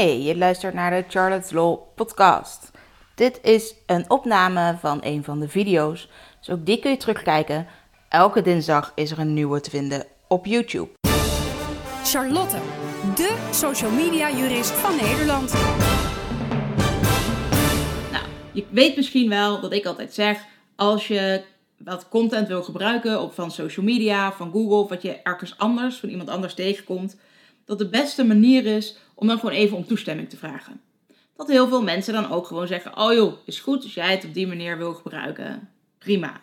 Hey, je luistert naar de Charlotte's Law podcast. Dit is een opname van een van de video's, dus ook die kun je terugkijken. Elke dinsdag is er een nieuwe te vinden op YouTube. Charlotte, de social media jurist van Nederland. Nou, je weet misschien wel dat ik altijd zeg, als je wat content wil gebruiken op van social media, van Google, of wat je ergens anders, van iemand anders tegenkomt, dat de beste manier is om dan gewoon even om toestemming te vragen. Dat heel veel mensen dan ook gewoon zeggen: Oh joh, is goed als jij het op die manier wil gebruiken. Prima.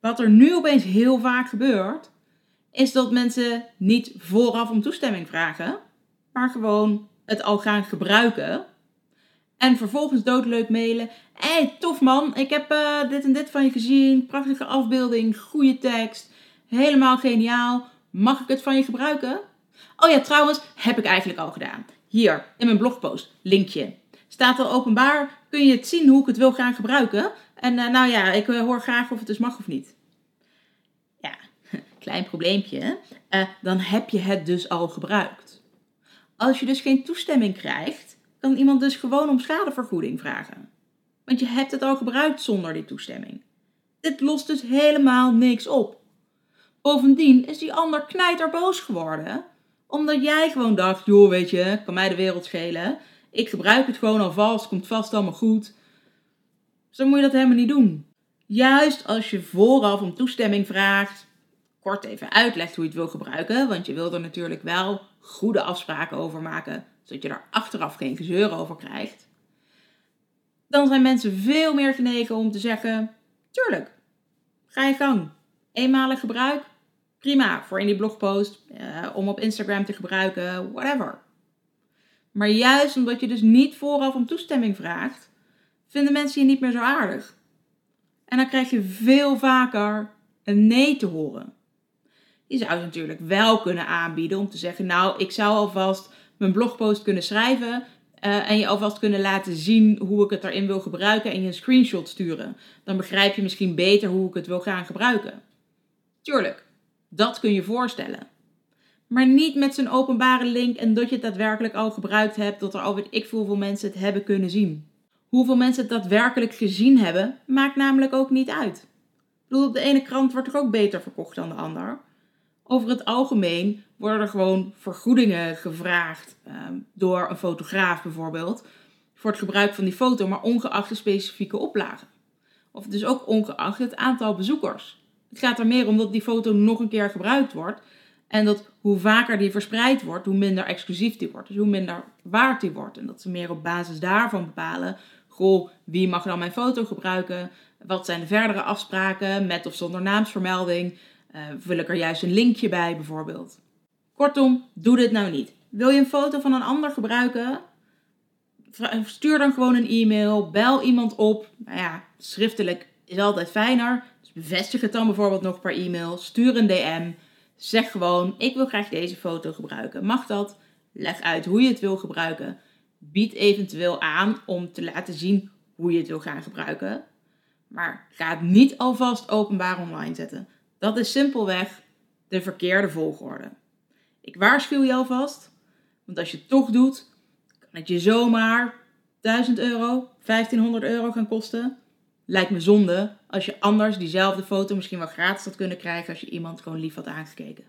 Wat er nu opeens heel vaak gebeurt, is dat mensen niet vooraf om toestemming vragen, maar gewoon het al gaan gebruiken. En vervolgens doodleuk mailen. Hé, hey, tof man, ik heb uh, dit en dit van je gezien. Prachtige afbeelding, goede tekst. Helemaal geniaal. Mag ik het van je gebruiken? Oh ja, trouwens, heb ik eigenlijk al gedaan. Hier, in mijn blogpost, linkje. Staat al openbaar, kun je het zien hoe ik het wil gaan gebruiken. En uh, nou ja, ik uh, hoor graag of het dus mag of niet. Ja, klein probleempje. Uh, dan heb je het dus al gebruikt. Als je dus geen toestemming krijgt, kan iemand dus gewoon om schadevergoeding vragen. Want je hebt het al gebruikt zonder die toestemming. Dit lost dus helemaal niks op. Bovendien is die ander knijterboos geworden omdat jij gewoon dacht, joh, weet je, kan mij de wereld schelen. Ik gebruik het gewoon alvast, komt vast allemaal goed. Zo moet je dat helemaal niet doen. Juist als je vooraf om toestemming vraagt, kort even uitlegt hoe je het wil gebruiken, want je wil er natuurlijk wel goede afspraken over maken, zodat je er achteraf geen gezeur over krijgt. Dan zijn mensen veel meer genegen om te zeggen: tuurlijk, ga je gang. Eenmalig gebruik, Prima voor in die blogpost, uh, om op Instagram te gebruiken, whatever. Maar juist omdat je dus niet vooraf om toestemming vraagt, vinden mensen je niet meer zo aardig. En dan krijg je veel vaker een nee te horen. Je zou het natuurlijk wel kunnen aanbieden om te zeggen: Nou, ik zou alvast mijn blogpost kunnen schrijven. Uh, en je alvast kunnen laten zien hoe ik het erin wil gebruiken en je een screenshot sturen. Dan begrijp je misschien beter hoe ik het wil gaan gebruiken. Tuurlijk, dat kun je voorstellen. Maar niet met zo'n openbare link en dat je het daadwerkelijk al gebruikt hebt, dat er al weet ik veel hoeveel mensen het hebben kunnen zien. Hoeveel mensen het daadwerkelijk gezien hebben, maakt namelijk ook niet uit. Ik bedoel, op de ene krant wordt er ook beter verkocht dan de ander. Over het algemeen worden er gewoon vergoedingen gevraagd ehm, door een fotograaf bijvoorbeeld voor het gebruik van die foto, maar ongeacht de specifieke oplagen. Of dus ook ongeacht het aantal bezoekers. Het gaat er meer om dat die foto nog een keer gebruikt wordt. En dat hoe vaker die verspreid wordt, hoe minder exclusief die wordt. Dus hoe minder waard die wordt. En dat ze meer op basis daarvan bepalen. Goh, wie mag dan mijn foto gebruiken? Wat zijn de verdere afspraken met of zonder naamsvermelding? Uh, vul ik er juist een linkje bij bijvoorbeeld? Kortom, doe dit nou niet. Wil je een foto van een ander gebruiken? Stuur dan gewoon een e-mail, bel iemand op. Nou ja, schriftelijk is altijd fijner. Bevestig het dan bijvoorbeeld nog per e-mail. Stuur een DM. Zeg gewoon: Ik wil graag deze foto gebruiken. Mag dat? Leg uit hoe je het wil gebruiken. Bied eventueel aan om te laten zien hoe je het wil gaan gebruiken. Maar ga het niet alvast openbaar online zetten. Dat is simpelweg de verkeerde volgorde. Ik waarschuw je alvast, want als je het toch doet, kan het je zomaar 1000 euro, 1500 euro gaan kosten. Lijkt me zonde als je anders diezelfde foto misschien wel gratis had kunnen krijgen als je iemand gewoon lief had aangekeken.